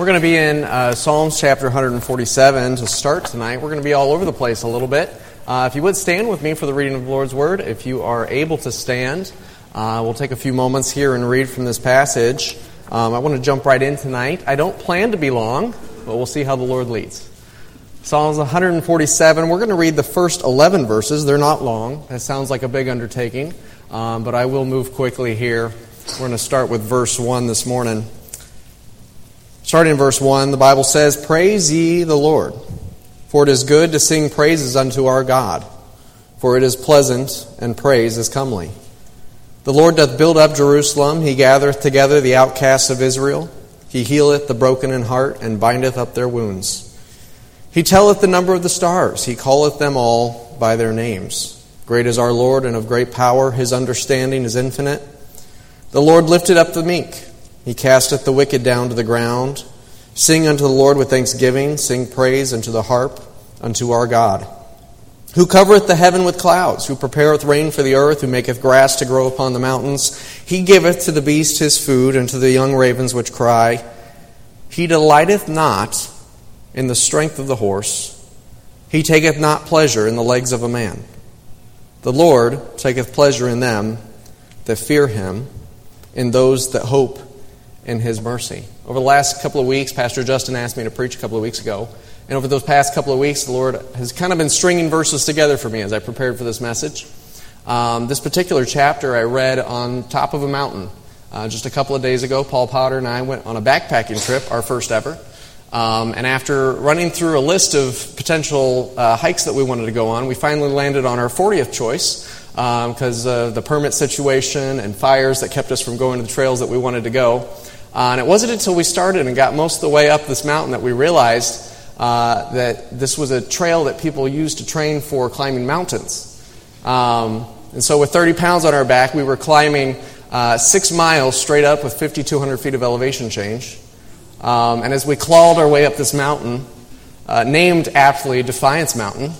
We're going to be in uh, Psalms chapter 147 to start tonight. We're going to be all over the place a little bit. Uh, if you would stand with me for the reading of the Lord's Word, if you are able to stand, uh, we'll take a few moments here and read from this passage. Um, I want to jump right in tonight. I don't plan to be long, but we'll see how the Lord leads. Psalms 147, we're going to read the first 11 verses. They're not long. That sounds like a big undertaking, um, but I will move quickly here. We're going to start with verse 1 this morning. Starting in verse 1, the Bible says, Praise ye the Lord, for it is good to sing praises unto our God, for it is pleasant, and praise is comely. The Lord doth build up Jerusalem, he gathereth together the outcasts of Israel, he healeth the broken in heart, and bindeth up their wounds. He telleth the number of the stars, he calleth them all by their names. Great is our Lord, and of great power, his understanding is infinite. The Lord lifted up the meek. He casteth the wicked down to the ground. Sing unto the Lord with thanksgiving, sing praise unto the harp, unto our God. Who covereth the heaven with clouds, who prepareth rain for the earth, who maketh grass to grow upon the mountains. He giveth to the beast his food, and to the young ravens which cry. He delighteth not in the strength of the horse. He taketh not pleasure in the legs of a man. The Lord taketh pleasure in them that fear him, in those that hope in His mercy. Over the last couple of weeks, Pastor Justin asked me to preach a couple of weeks ago. And over those past couple of weeks, the Lord has kind of been stringing verses together for me as I prepared for this message. Um, this particular chapter I read on top of a mountain. Uh, just a couple of days ago, Paul Potter and I went on a backpacking trip, our first ever. Um, and after running through a list of potential uh, hikes that we wanted to go on, we finally landed on our 40th choice because um, of the permit situation and fires that kept us from going to the trails that we wanted to go. Uh, and it wasn't until we started and got most of the way up this mountain that we realized uh, that this was a trail that people used to train for climbing mountains. Um, and so, with 30 pounds on our back, we were climbing uh, six miles straight up with 5,200 feet of elevation change. Um, and as we clawed our way up this mountain, uh, named aptly Defiance Mountain,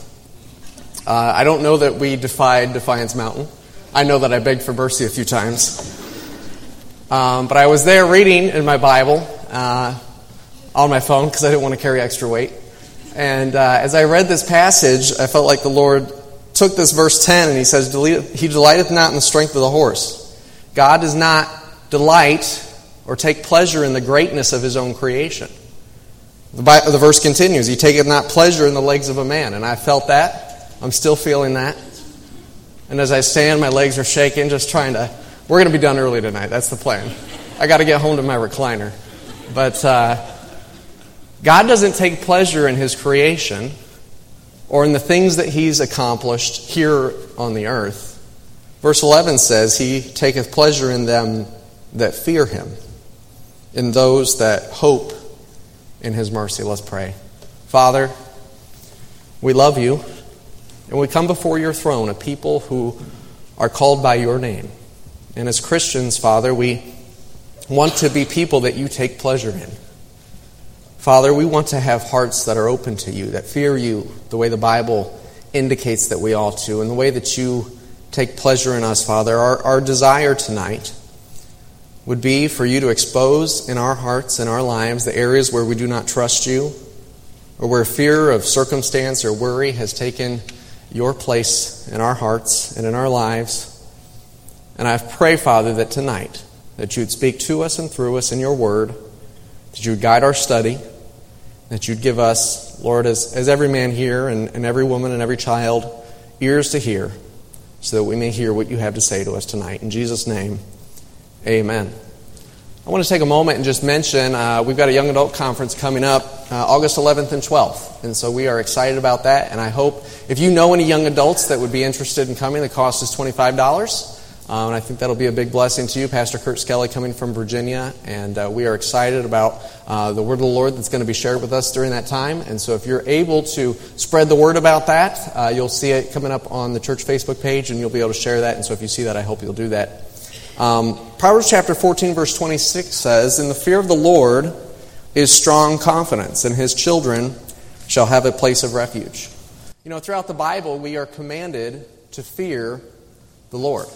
uh, I don't know that we defied Defiance Mountain. I know that I begged for mercy a few times. Um, but I was there reading in my Bible uh, on my phone because I didn't want to carry extra weight. And uh, as I read this passage, I felt like the Lord took this verse 10 and he says, He delighteth not in the strength of the horse. God does not delight or take pleasure in the greatness of his own creation. The, Bible, the verse continues, He taketh not pleasure in the legs of a man. And I felt that. I'm still feeling that. And as I stand, my legs are shaking, just trying to we're going to be done early tonight. That's the plan. I got to get home to my recliner. But uh, God doesn't take pleasure in His creation or in the things that He's accomplished here on the earth. Verse 11 says, He taketh pleasure in them that fear Him, in those that hope in His mercy. Let's pray. Father, we love you, and we come before your throne, a people who are called by your name. And as Christians, Father, we want to be people that you take pleasure in. Father, we want to have hearts that are open to you, that fear you the way the Bible indicates that we ought to, and the way that you take pleasure in us, Father. Our, our desire tonight would be for you to expose in our hearts and our lives the areas where we do not trust you, or where fear of circumstance or worry has taken your place in our hearts and in our lives. And I pray, Father, that tonight, that you'd speak to us and through us in your word, that you'd guide our study, that you'd give us, Lord, as, as every man here and, and every woman and every child, ears to hear, so that we may hear what you have to say to us tonight. In Jesus' name, amen. I want to take a moment and just mention uh, we've got a young adult conference coming up uh, August 11th and 12th. And so we are excited about that. And I hope if you know any young adults that would be interested in coming, the cost is $25. Um, and I think that'll be a big blessing to you. Pastor Kurt Skelly coming from Virginia, and uh, we are excited about uh, the word of the Lord that's going to be shared with us during that time. And so if you're able to spread the word about that, uh, you'll see it coming up on the church Facebook page, and you'll be able to share that. And so if you see that, I hope you'll do that. Um, Proverbs chapter 14, verse 26 says, In the fear of the Lord is strong confidence, and his children shall have a place of refuge. You know, throughout the Bible, we are commanded to fear the Lord.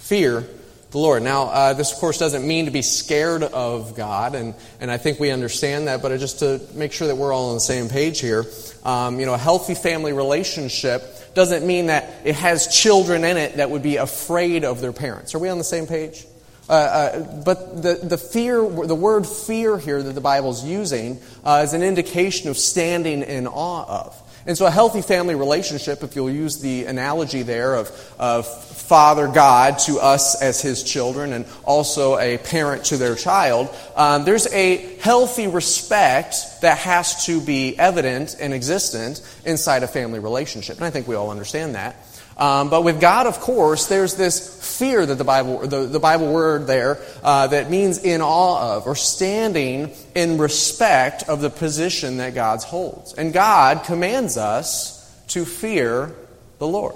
Fear the Lord. Now, uh, this, of course, doesn't mean to be scared of God, and, and I think we understand that, but just to make sure that we're all on the same page here, um, you know, a healthy family relationship doesn't mean that it has children in it that would be afraid of their parents. Are we on the same page? Uh, uh, but the, the fear, the word fear here that the Bible's using uh, is an indication of standing in awe of. And so, a healthy family relationship, if you'll use the analogy there of, of Father God to us as His children and also a parent to their child, um, there's a healthy respect that has to be evident and existent inside a family relationship. And I think we all understand that. Um, but with God, of course, there's this fear that the Bible, the, the Bible word there, uh, that means in awe of, or standing in respect of the position that God holds. And God commands us to fear the Lord.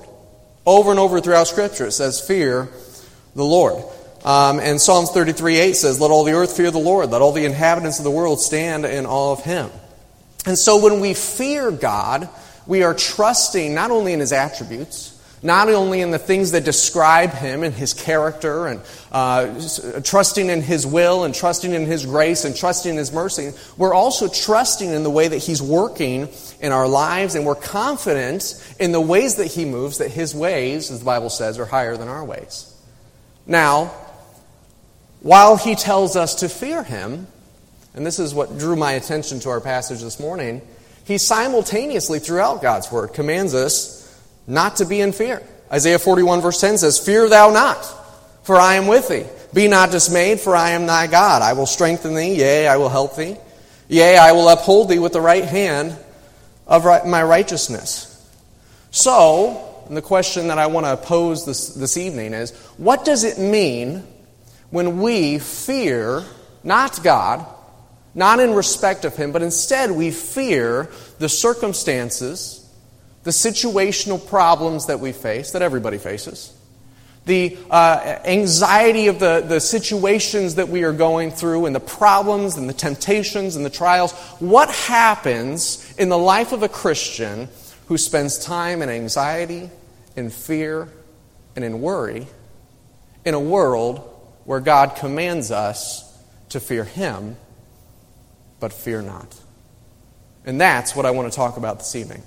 Over and over throughout Scripture, it says, Fear the Lord. Um, and Psalms 33 8 says, Let all the earth fear the Lord, let all the inhabitants of the world stand in awe of him. And so when we fear God, we are trusting not only in his attributes, not only in the things that describe him and his character and uh, trusting in his will and trusting in his grace and trusting in his mercy, we're also trusting in the way that he's working in our lives and we're confident in the ways that he moves, that his ways, as the Bible says, are higher than our ways. Now, while he tells us to fear him, and this is what drew my attention to our passage this morning, he simultaneously, throughout God's word, commands us not to be in fear. Isaiah 41, verse 10 says, Fear thou not, for I am with thee. Be not dismayed, for I am thy God. I will strengthen thee, yea, I will help thee. Yea, I will uphold thee with the right hand of my righteousness. So, the question that I want to pose this, this evening is what does it mean when we fear not God, not in respect of Him, but instead we fear the circumstances the situational problems that we face, that everybody faces, the uh, anxiety of the, the situations that we are going through, and the problems and the temptations and the trials. What happens in the life of a Christian who spends time in anxiety, in fear, and in worry in a world where God commands us to fear Him, but fear not? And that's what I want to talk about this evening.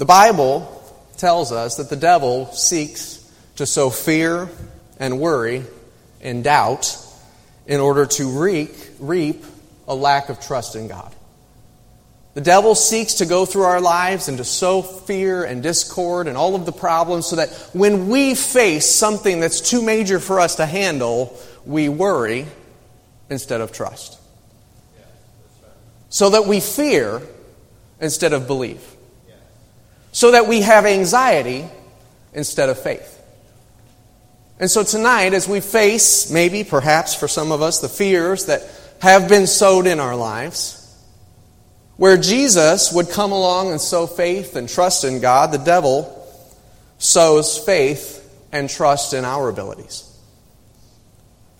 The Bible tells us that the devil seeks to sow fear and worry and doubt in order to reap, reap a lack of trust in God. The devil seeks to go through our lives and to sow fear and discord and all of the problems so that when we face something that's too major for us to handle, we worry instead of trust. So that we fear instead of believe so that we have anxiety instead of faith. And so tonight, as we face, maybe, perhaps for some of us, the fears that have been sowed in our lives, where Jesus would come along and sow faith and trust in God, the devil sows faith and trust in our abilities.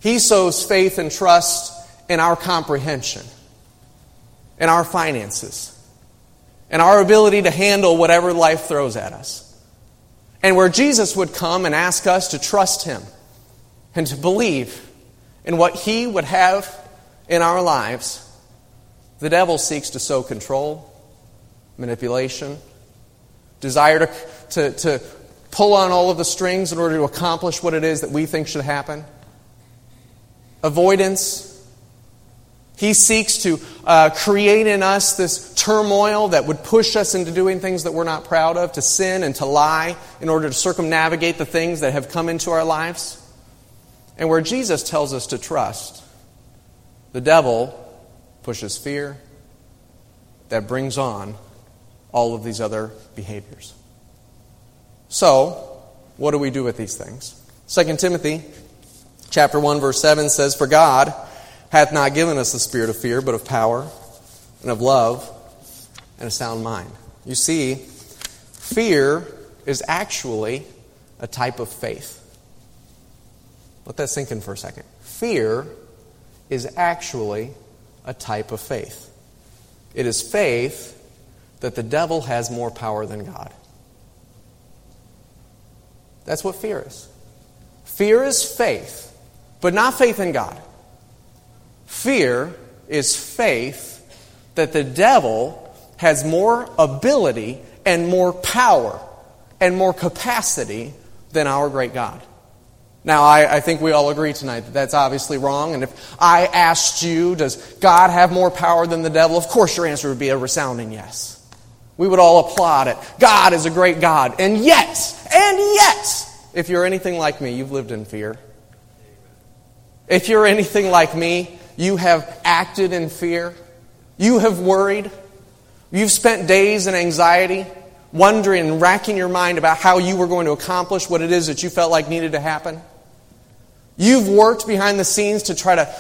He sows faith and trust in our comprehension, in our finances, and our ability to handle whatever life throws at us. And where Jesus would come and ask us to trust Him and to believe in what He would have in our lives, the devil seeks to sow control, manipulation, desire to, to, to pull on all of the strings in order to accomplish what it is that we think should happen, avoidance, he seeks to uh, create in us this turmoil that would push us into doing things that we're not proud of, to sin and to lie in order to circumnavigate the things that have come into our lives. And where Jesus tells us to trust, the devil pushes fear that brings on all of these other behaviors. So, what do we do with these things? 2 Timothy chapter 1 verse 7 says for God hath not given us the spirit of fear, but of power and of love and a sound mind. You see, fear is actually a type of faith. Let that sink in for a second. Fear is actually a type of faith. It is faith that the devil has more power than God. That's what fear is. Fear is faith, but not faith in God. Fear is faith that the devil has more ability and more power and more capacity than our great God. Now, I, I, think we all agree tonight that that's obviously wrong. And if I asked you, does God have more power than the devil? Of course, your answer would be a resounding yes. We would all applaud it. God is a great God. And yet, and yet, if you're anything like me, you've lived in fear. If you're anything like me, you have acted in fear. You have worried. You've spent days in anxiety wondering and racking your mind about how you were going to accomplish what it is that you felt like needed to happen. You've worked behind the scenes to try to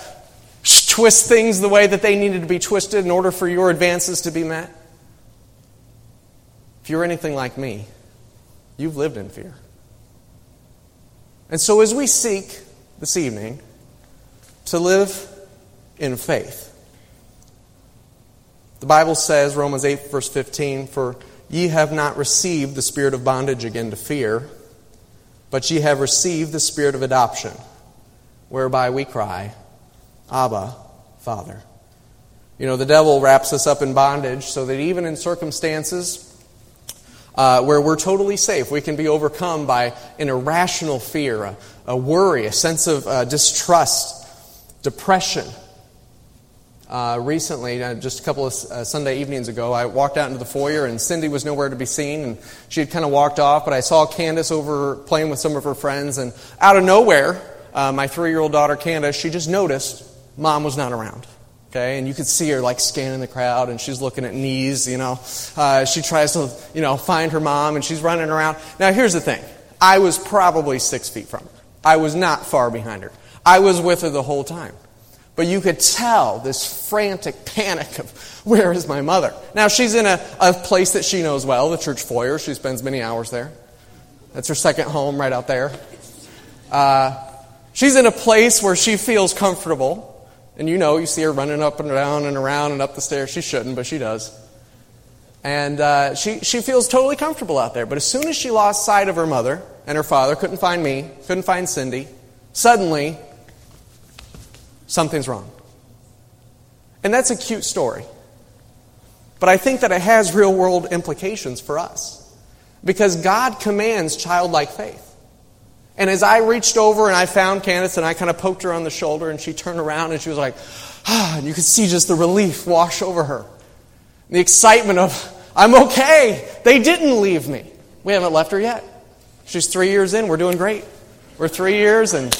twist things the way that they needed to be twisted in order for your advances to be met. If you're anything like me, you've lived in fear. And so, as we seek this evening to live in faith, the Bible says, Romans 8, verse 15, For Ye have not received the spirit of bondage again to fear, but ye have received the spirit of adoption, whereby we cry, Abba, Father. You know, the devil wraps us up in bondage so that even in circumstances uh, where we're totally safe, we can be overcome by an irrational fear, a, a worry, a sense of uh, distrust, depression, uh, recently, uh, just a couple of uh, Sunday evenings ago, I walked out into the foyer and Cindy was nowhere to be seen, and she had kind of walked off. But I saw Candace over playing with some of her friends, and out of nowhere, uh, my three-year-old daughter Candace, she just noticed mom was not around. Okay, and you could see her like scanning the crowd, and she's looking at knees. You know, uh, she tries to you know find her mom, and she's running around. Now, here's the thing: I was probably six feet from her. I was not far behind her. I was with her the whole time. But you could tell this frantic panic of, where is my mother? Now, she's in a, a place that she knows well, the church foyer. She spends many hours there. That's her second home right out there. Uh, she's in a place where she feels comfortable. And you know, you see her running up and down and around and up the stairs. She shouldn't, but she does. And uh, she, she feels totally comfortable out there. But as soon as she lost sight of her mother and her father, couldn't find me, couldn't find Cindy, suddenly something's wrong. And that's a cute story. But I think that it has real world implications for us. Because God commands childlike faith. And as I reached over and I found Candace and I kind of poked her on the shoulder and she turned around and she was like, ah, and you could see just the relief wash over her. The excitement of, I'm okay. They didn't leave me. We haven't left her yet. She's three years in. We're doing great. We're three years and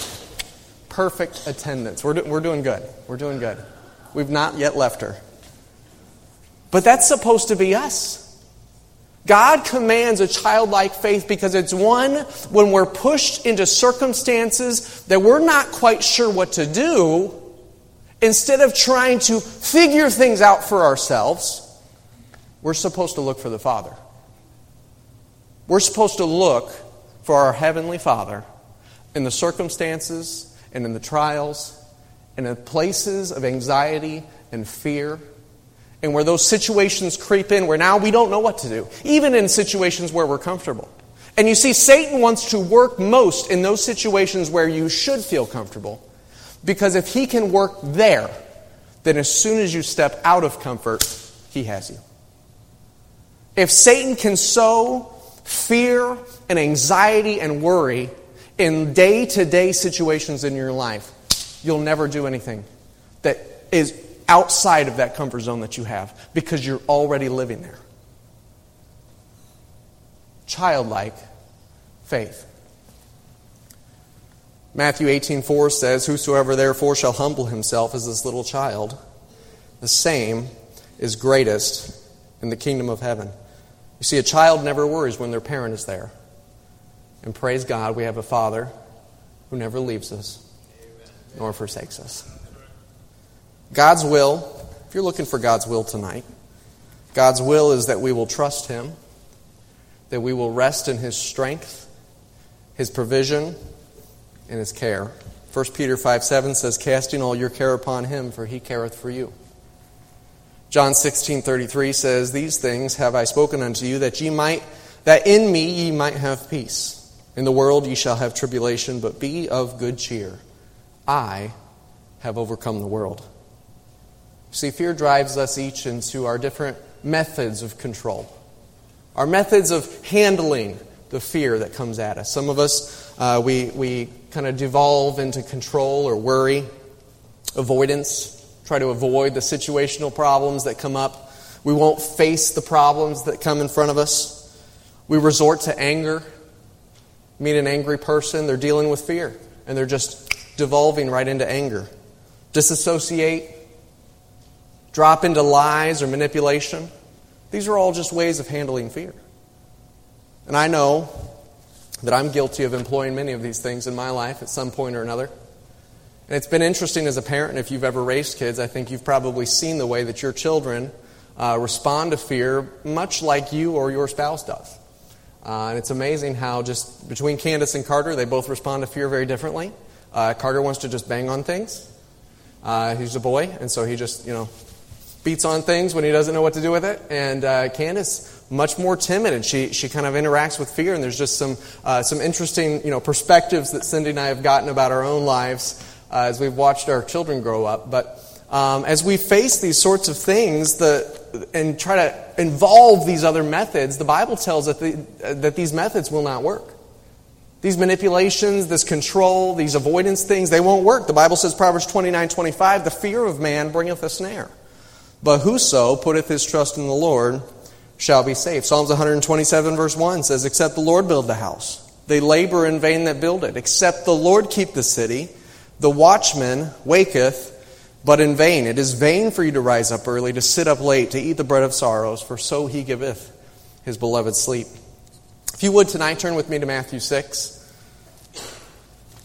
perfect attendance. We're, do, we're doing good. We're doing good. We've not yet left her. But that's supposed to be us. God commands a childlike faith because it's one when we're pushed into circumstances that we're not quite sure what to do, instead of trying to figure things out for ourselves, we're supposed to look for the Father. We're supposed to look for our Heavenly Father in the circumstances and in the trials and in places of anxiety and fear and where those situations creep in where now we don't know what to do, even in situations where we're comfortable. And you see, Satan wants to work most in those situations where you should feel comfortable. Because if he can work there, then as soon as you step out of comfort, he has you. If Satan can sow fear and anxiety and worry in day to day situations in your life, you'll never do anything that is outside of that comfort zone that you have because you're already living there. Childlike faith. Matthew 18:4 says, "Whosoever therefore shall humble himself as this little child, the same is greatest in the kingdom of heaven." You see, a child never worries when their parent is there. And praise God, we have a Father who never leaves us nor forsakes us. God's will, if you're looking for God's will tonight, God's will is that we will trust Him, that we will rest in His strength, His provision, and His care. 1 Peter 5 7 says, Casting all your care upon Him, for He careth for you. John 16 33 says, These things have I spoken unto you, that ye might, that in me ye might have peace. In the world ye shall have tribulation, but be of good cheer. I have overcome the world. See, fear drives us each into our different methods of control, our methods of handling the fear that comes at us. Some of us, uh, we, we kind of devolve into control or worry, avoidance, try to avoid the situational problems that come up. We won't face the problems that come in front of us. We resort to anger. Meet an angry person, they're dealing with fear, and they're just devolving right into anger. Disassociate, drop into lies or manipulation. These are all just ways of handling fear. And I know that I'm guilty of employing many of these things in my life at some point or another. And it's been interesting as a parent, if you've ever raised kids, I think you've probably seen the way that your children uh, respond to fear much like you or your spouse does. Uh, and it's amazing how just between Candace and Carter, they both respond to fear very differently. Uh, Carter wants to just bang on things. Uh, he's a boy, and so he just, you know, beats on things when he doesn't know what to do with it. And uh, Candace, much more timid, and she, she kind of interacts with fear. And there's just some, uh, some interesting, you know, perspectives that Cindy and I have gotten about our own lives uh, as we've watched our children grow up. But um, as we face these sorts of things the, and try to involve these other methods, the Bible tells that, the, that these methods will not work. These manipulations, this control, these avoidance things, they won't work. The Bible says, Proverbs 29 25, the fear of man bringeth a snare. But whoso putteth his trust in the Lord shall be safe. Psalms 127, verse 1 says, Except the Lord build the house, they labor in vain that build it. Except the Lord keep the city, the watchman waketh, but in vain. It is vain for you to rise up early, to sit up late, to eat the bread of sorrows, for so he giveth his beloved sleep. If you would tonight, turn with me to Matthew 6.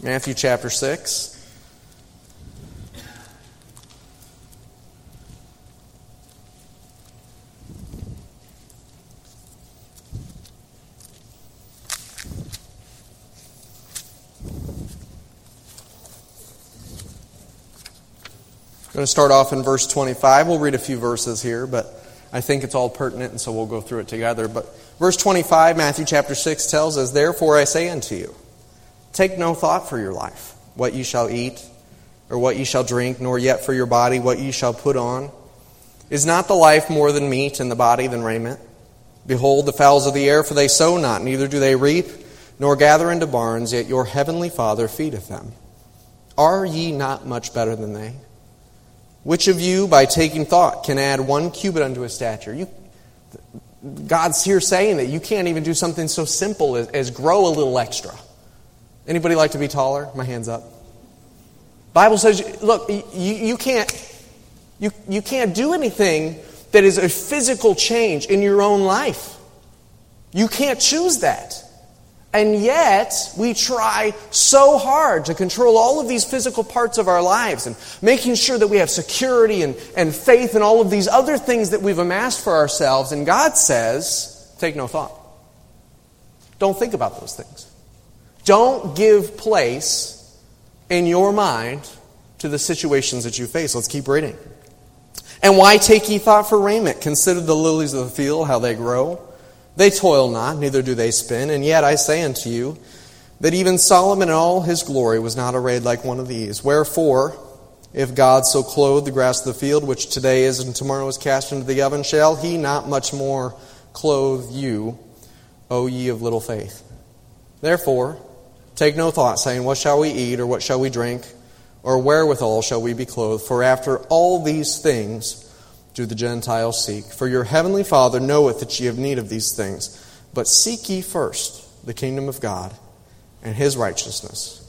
Matthew chapter 6. I'm going to start off in verse 25. We'll read a few verses here, but I think it's all pertinent, and so we'll go through it together. But verse 25, Matthew chapter 6 tells us, Therefore I say unto you, take no thought for your life, what ye shall eat, or what ye shall drink, nor yet for your body what ye shall put on. Is not the life more than meat, and the body than raiment? Behold the fowls of the air, for they sow not, neither do they reap, nor gather into barns, yet your heavenly Father feedeth them. Are ye not much better than they? Which of you, by taking thought, can add one cubit unto his stature? You, God's here saying that you can't even do something so simple as, as grow a little extra. Anybody like to be taller? My hand's up. Bible says, look, you, you, can't, you, you can't do anything that is a physical change in your own life. You can't choose that. And yet, we try so hard to control all of these physical parts of our lives and making sure that we have security and, and faith and all of these other things that we've amassed for ourselves. And God says, take no thought. Don't think about those things. Don't give place in your mind to the situations that you face. Let's keep reading. And why take ye thought for raiment? Consider the lilies of the field, how they grow. They toil not, neither do they spin. And yet I say unto you that even Solomon in all his glory was not arrayed like one of these. Wherefore, if God so clothe the grass of the field, which today is and tomorrow is cast into the oven, shall he not much more clothe you, O ye of little faith? Therefore, take no thought, saying, What shall we eat, or what shall we drink, or wherewithal shall we be clothed? For after all these things, do the Gentiles seek? For your heavenly Father knoweth that ye have need of these things. But seek ye first the kingdom of God and his righteousness,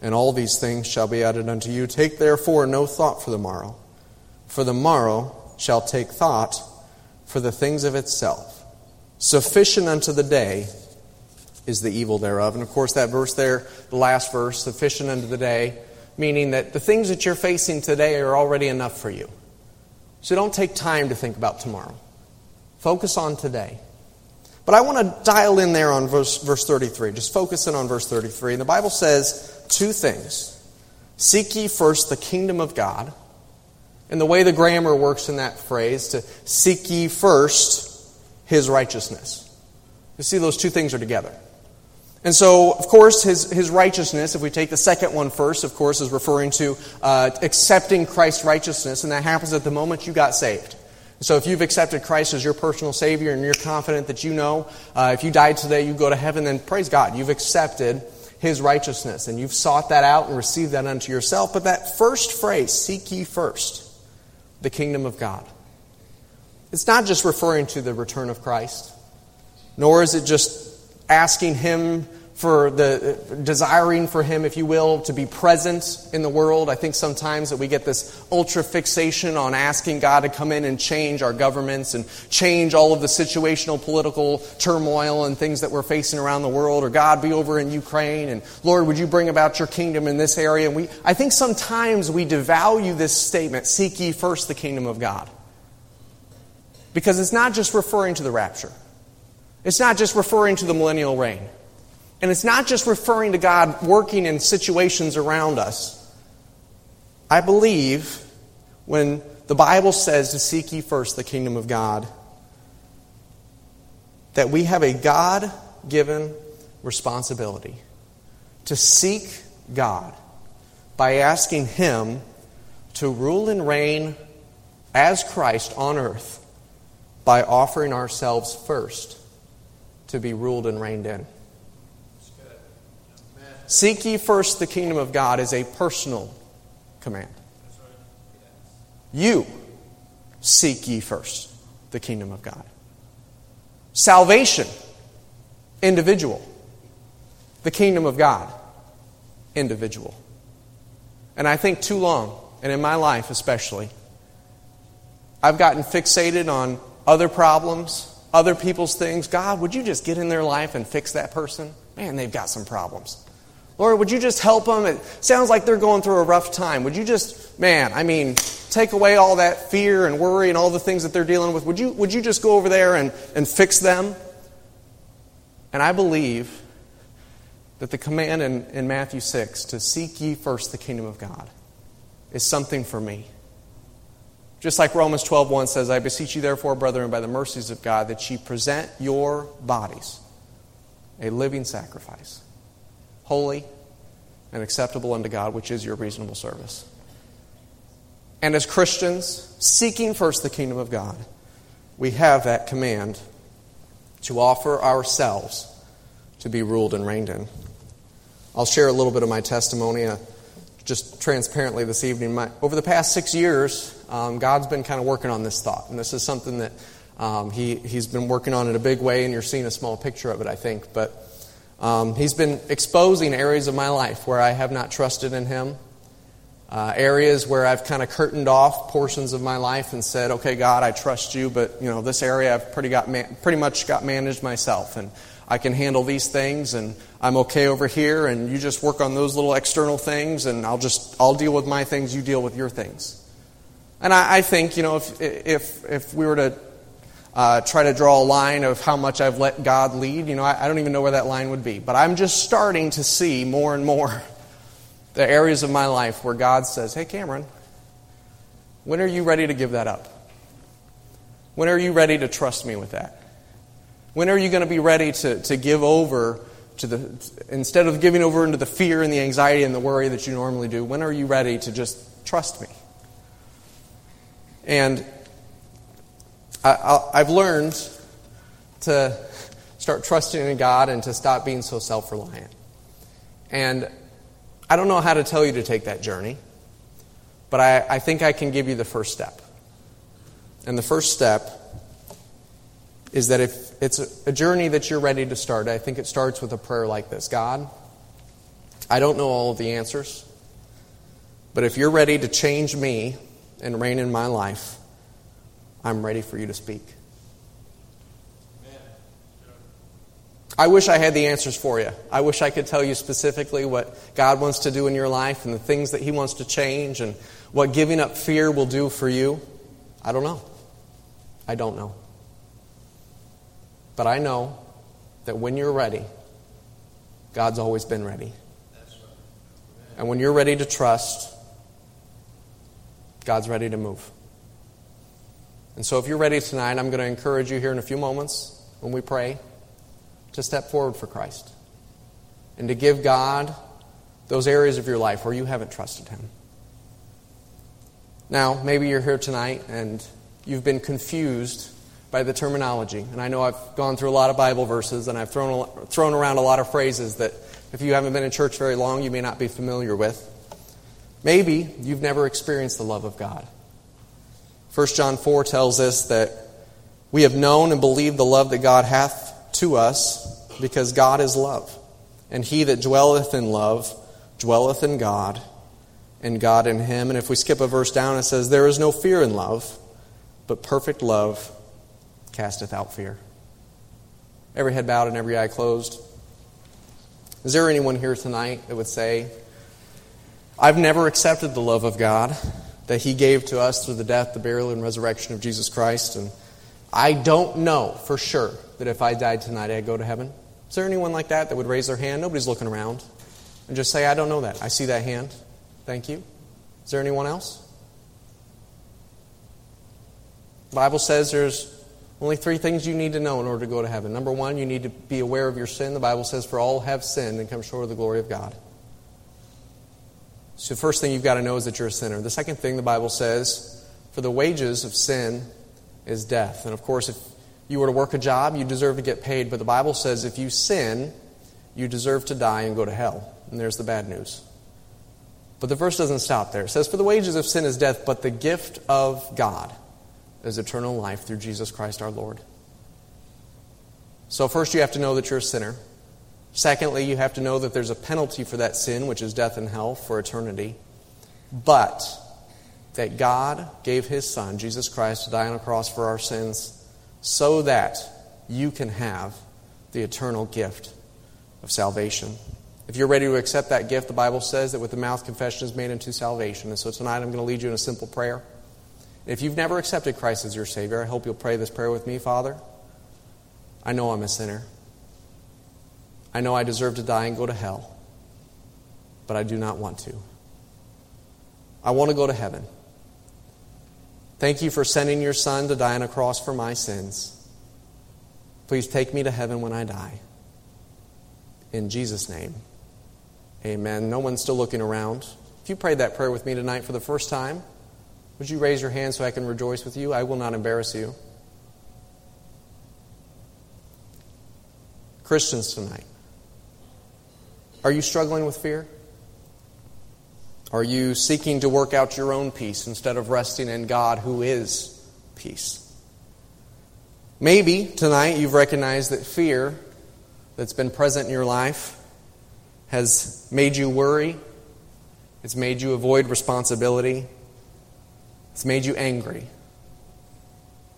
and all these things shall be added unto you. Take therefore no thought for the morrow, for the morrow shall take thought for the things of itself. Sufficient unto the day is the evil thereof. And of course, that verse there, the last verse, sufficient unto the day, meaning that the things that you're facing today are already enough for you. So don't take time to think about tomorrow. Focus on today. But I want to dial in there on verse, verse 33. Just focus in on verse 33. And the Bible says two things Seek ye first the kingdom of God. And the way the grammar works in that phrase, to seek ye first his righteousness. You see, those two things are together. And so, of course, his, his righteousness, if we take the second one first, of course, is referring to uh, accepting Christ's righteousness, and that happens at the moment you got saved. So if you've accepted Christ as your personal Savior and you're confident that you know uh, if you died today you go to heaven, then praise God. You've accepted His righteousness and you've sought that out and received that unto yourself. But that first phrase, seek ye first the kingdom of God, it's not just referring to the return of Christ, nor is it just asking Him for the desiring for him, if you will, to be present in the world. I think sometimes that we get this ultra fixation on asking God to come in and change our governments and change all of the situational political turmoil and things that we're facing around the world, or God be over in Ukraine, and Lord, would you bring about your kingdom in this area? And we, I think sometimes we devalue this statement, seek ye first the kingdom of God. Because it's not just referring to the rapture. It's not just referring to the millennial reign. And it's not just referring to God working in situations around us. I believe when the Bible says to seek ye first the kingdom of God, that we have a God given responsibility to seek God by asking Him to rule and reign as Christ on earth by offering ourselves first to be ruled and reigned in. Seek ye first the kingdom of God is a personal command. You seek ye first the kingdom of God. Salvation, individual. The kingdom of God, individual. And I think too long, and in my life especially, I've gotten fixated on other problems, other people's things. God, would you just get in their life and fix that person? Man, they've got some problems. Lord, would you just help them? It sounds like they're going through a rough time. Would you just, man, I mean, take away all that fear and worry and all the things that they're dealing with? Would you, would you just go over there and, and fix them? And I believe that the command in, in Matthew 6 to seek ye first the kingdom of God is something for me. Just like Romans 12:1 says, I beseech you therefore, brethren, by the mercies of God, that ye present your bodies a living sacrifice holy, and acceptable unto God, which is your reasonable service. And as Christians, seeking first the kingdom of God, we have that command to offer ourselves to be ruled and reigned in. I'll share a little bit of my testimony uh, just transparently this evening. My, over the past six years, um, God's been kind of working on this thought, and this is something that um, he, He's been working on in a big way, and you're seeing a small picture of it, I think. But um, he's been exposing areas of my life where I have not trusted in Him, uh, areas where I've kind of curtained off portions of my life and said, "Okay, God, I trust you, but you know this area I've pretty got man- pretty much got managed myself, and I can handle these things, and I'm okay over here, and you just work on those little external things, and I'll just I'll deal with my things, you deal with your things." And I, I think you know if if if we were to uh, try to draw a line of how much I've let God lead. You know, I, I don't even know where that line would be. But I'm just starting to see more and more the areas of my life where God says, Hey, Cameron, when are you ready to give that up? When are you ready to trust me with that? When are you going to be ready to, to give over to the, instead of giving over into the fear and the anxiety and the worry that you normally do, when are you ready to just trust me? And I, have learned to start trusting in God and to stop being so self reliant. And I don't know how to tell you to take that journey, but I, I think I can give you the first step. And the first step is that if it's a, a journey that you're ready to start, I think it starts with a prayer like this God, I don't know all of the answers, but if you're ready to change me and reign in my life, I'm ready for you to speak. I wish I had the answers for you. I wish I could tell you specifically what God wants to do in your life and the things that He wants to change and what giving up fear will do for you. I don't know. I don't know. But I know that when you're ready, God's always been ready. And when you're ready to trust, God's ready to move. And so, if you're ready tonight, I'm going to encourage you here in a few moments when we pray to step forward for Christ. and to give God those areas of your life where you haven't trusted Him. Now, maybe you're here tonight and you've been confused by the terminology. And I know I've gone through a lot of Bible verses and I've thrown, thrown around a lot of phrases that if you haven't been in church very long, you may not be familiar with. Maybe you've never experienced the love of God. 1 John 4 tells us that we have known and believed the love that God hath to us because God is love. And he that dwelleth in love dwelleth in God, and God in him. And if we skip a verse down, it says, There is no fear in love, but perfect love casteth out fear. Every head bowed and every eye closed. Is there anyone here tonight that would say, I've never accepted the love of God that He gave to us through the death, the burial, and resurrection of Jesus Christ, and I don't know for sure that if I died tonight, I'd go to heaven? Is there anyone like that that would raise their hand? Nobody's looking around. And just say, I don't know that. I see that hand. Thank you. Is there anyone else? The Bible says there's only three things you need to know in order to go to heaven. Number one, you need to be aware of your sin. The Bible says, For all have sinned and come short of the glory of God. So the first thing you've got to know is that you're a sinner. The second thing the Bible says, For the wages of sin is death. And of course, if you were to work a job, you deserve to get paid. But the Bible says if you sin, you deserve to die and go to hell. And there's the bad news. But the verse doesn't stop there. It says, For the wages of sin is death, but the gift of God is eternal life through Jesus Christ our Lord. So, first, you have to know that you're a sinner. Secondly, you have to know that there's a penalty for that sin, which is death and hell for eternity. But that God gave His Son, Jesus Christ, to die on a cross for our sins so that you can have the eternal gift of salvation. If you're ready to accept that gift, the Bible says that with the mouth confession is made unto salvation. And so tonight I'm going to lead you in a simple prayer. If you've never accepted Christ as your Savior, I hope you'll pray this prayer with me, Father. I know I'm a sinner. I know I deserve to die and go to hell, but I do not want to. I want to go to heaven. Thank you for sending your Son to die on a cross for my sins. Please take me to heaven when I die. In Jesus' name, amen. No one's still looking around. If you prayed that prayer with me tonight for the first time, would you raise your hand so I can rejoice with you? I will not embarrass you. Christians tonight, are you struggling with fear? Are you seeking to work out your own peace instead of resting in God who is peace? Maybe tonight you've recognized that fear that's been present in your life has made you worry, it's made you avoid responsibility, it's made you angry,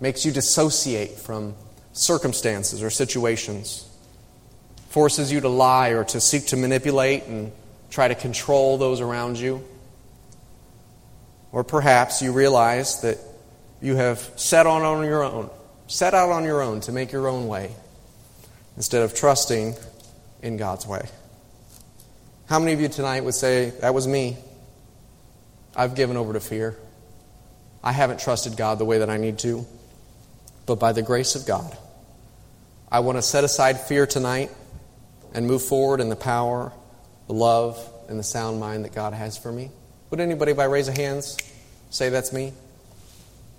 makes you dissociate from circumstances or situations, forces you to lie or to seek to manipulate and try to control those around you. Or perhaps you realize that you have set on on your own, set out on your own to make your own way instead of trusting in God's way. How many of you tonight would say, That was me? I've given over to fear. I haven't trusted God the way that I need to. But by the grace of God, I want to set aside fear tonight and move forward in the power the love and the sound mind that God has for me? Would anybody, by raise of hands, say that's me?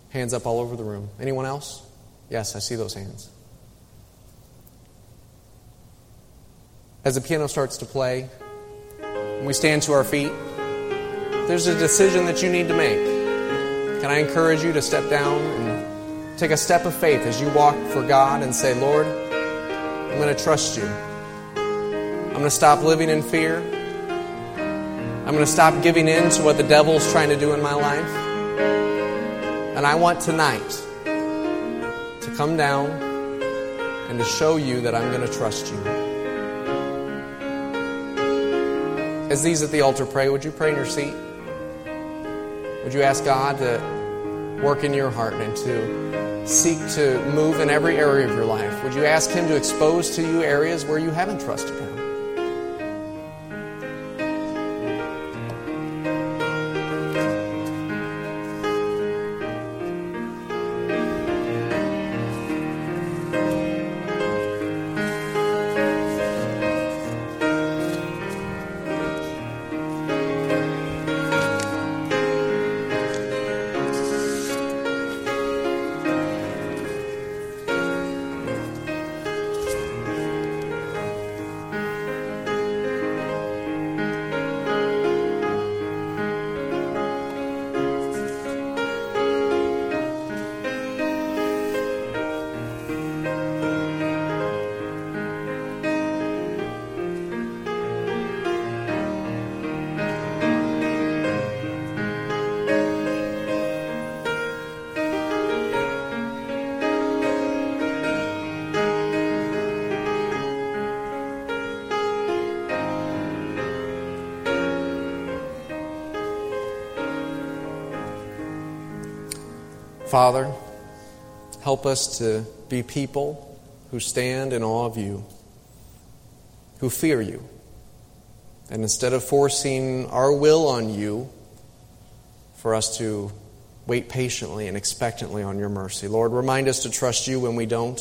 Hands up all over the room. Anyone else? Yes, I see those hands. As the piano starts to play, and we stand to our feet, there's a decision that you need to make. Can I encourage you to step down and take a step of faith as you walk for God and say, Lord, I'm going to trust you. I'm going to stop living in fear. I'm going to stop giving in to what the devil's trying to do in my life. And I want tonight to come down and to show you that I'm going to trust you. As these at the altar pray, would you pray in your seat? Would you ask God to work in your heart and to seek to move in every area of your life? Would you ask Him to expose to you areas where you haven't trusted Him? Father, help us to be people who stand in awe of you, who fear you. And instead of forcing our will on you, for us to wait patiently and expectantly on your mercy. Lord, remind us to trust you when we don't,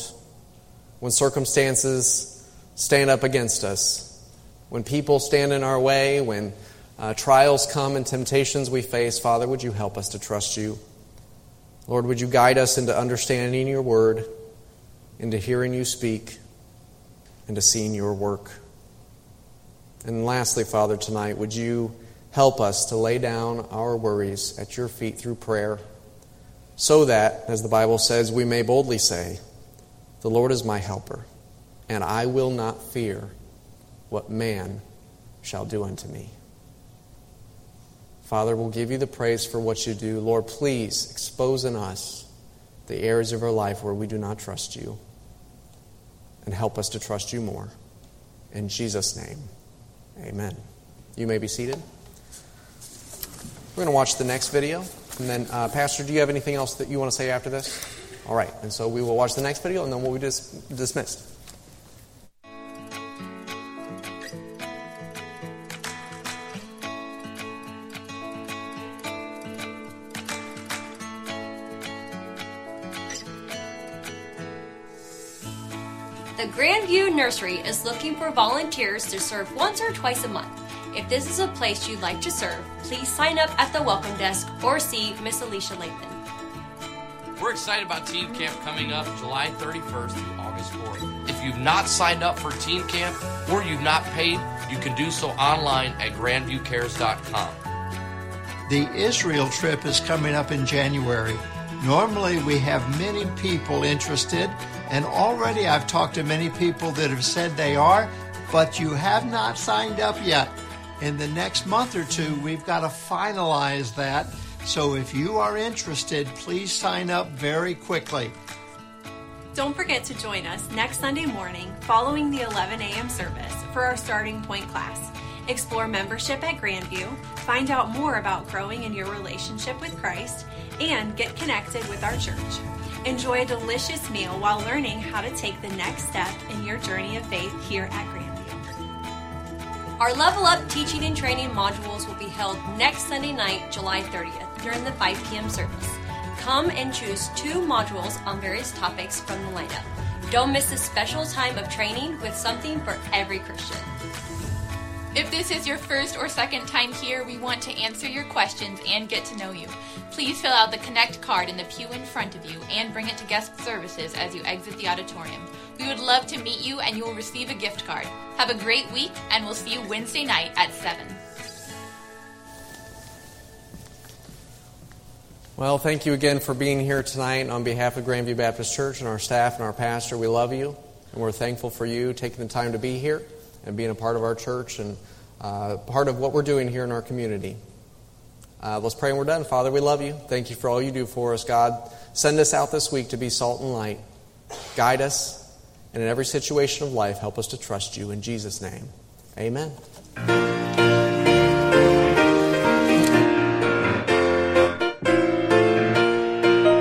when circumstances stand up against us, when people stand in our way, when uh, trials come and temptations we face. Father, would you help us to trust you? Lord, would you guide us into understanding your word, into hearing you speak, into seeing your work? And lastly, Father, tonight, would you help us to lay down our worries at your feet through prayer, so that, as the Bible says, we may boldly say, The Lord is my helper, and I will not fear what man shall do unto me. Father, we'll give you the praise for what you do. Lord, please expose in us the areas of our life where we do not trust you, and help us to trust you more. In Jesus' name, amen. You may be seated. We're going to watch the next video. And then, uh, Pastor, do you have anything else that you want to say after this? All right. And so we will watch the next video and then we'll be dis- dismissed. Grandview Nursery is looking for volunteers to serve once or twice a month. If this is a place you'd like to serve, please sign up at the welcome desk or see Miss Alicia Lathan. We're excited about Team Camp coming up July 31st through August 4th. If you've not signed up for Team Camp or you've not paid, you can do so online at grandviewcares.com. The Israel trip is coming up in January. Normally, we have many people interested, and already I've talked to many people that have said they are, but you have not signed up yet in the next month or two, we've got to finalize that. So if you are interested, please sign up very quickly. Don't forget to join us next Sunday morning following the 11 a.m. service for our starting point class. Explore membership at Grandview, find out more about growing in your relationship with Christ, and get connected with our church. Enjoy a delicious meal while learning how to take the next step in your journey of faith here at Grandview. Our Level Up teaching and training modules will be held next Sunday night, July 30th, during the 5 p.m. service. Come and choose two modules on various topics from the lineup. Don't miss this special time of training with something for every Christian. If this is your first or second time here, we want to answer your questions and get to know you. Please fill out the Connect card in the pew in front of you and bring it to guest services as you exit the auditorium. We would love to meet you and you will receive a gift card. Have a great week and we'll see you Wednesday night at 7. Well, thank you again for being here tonight on behalf of Grandview Baptist Church and our staff and our pastor. We love you and we're thankful for you taking the time to be here and being a part of our church and uh, part of what we're doing here in our community. Uh, let's pray and we're done. Father, we love you. Thank you for all you do for us. God, send us out this week to be salt and light. Guide us, and in every situation of life, help us to trust you. In Jesus' name, amen.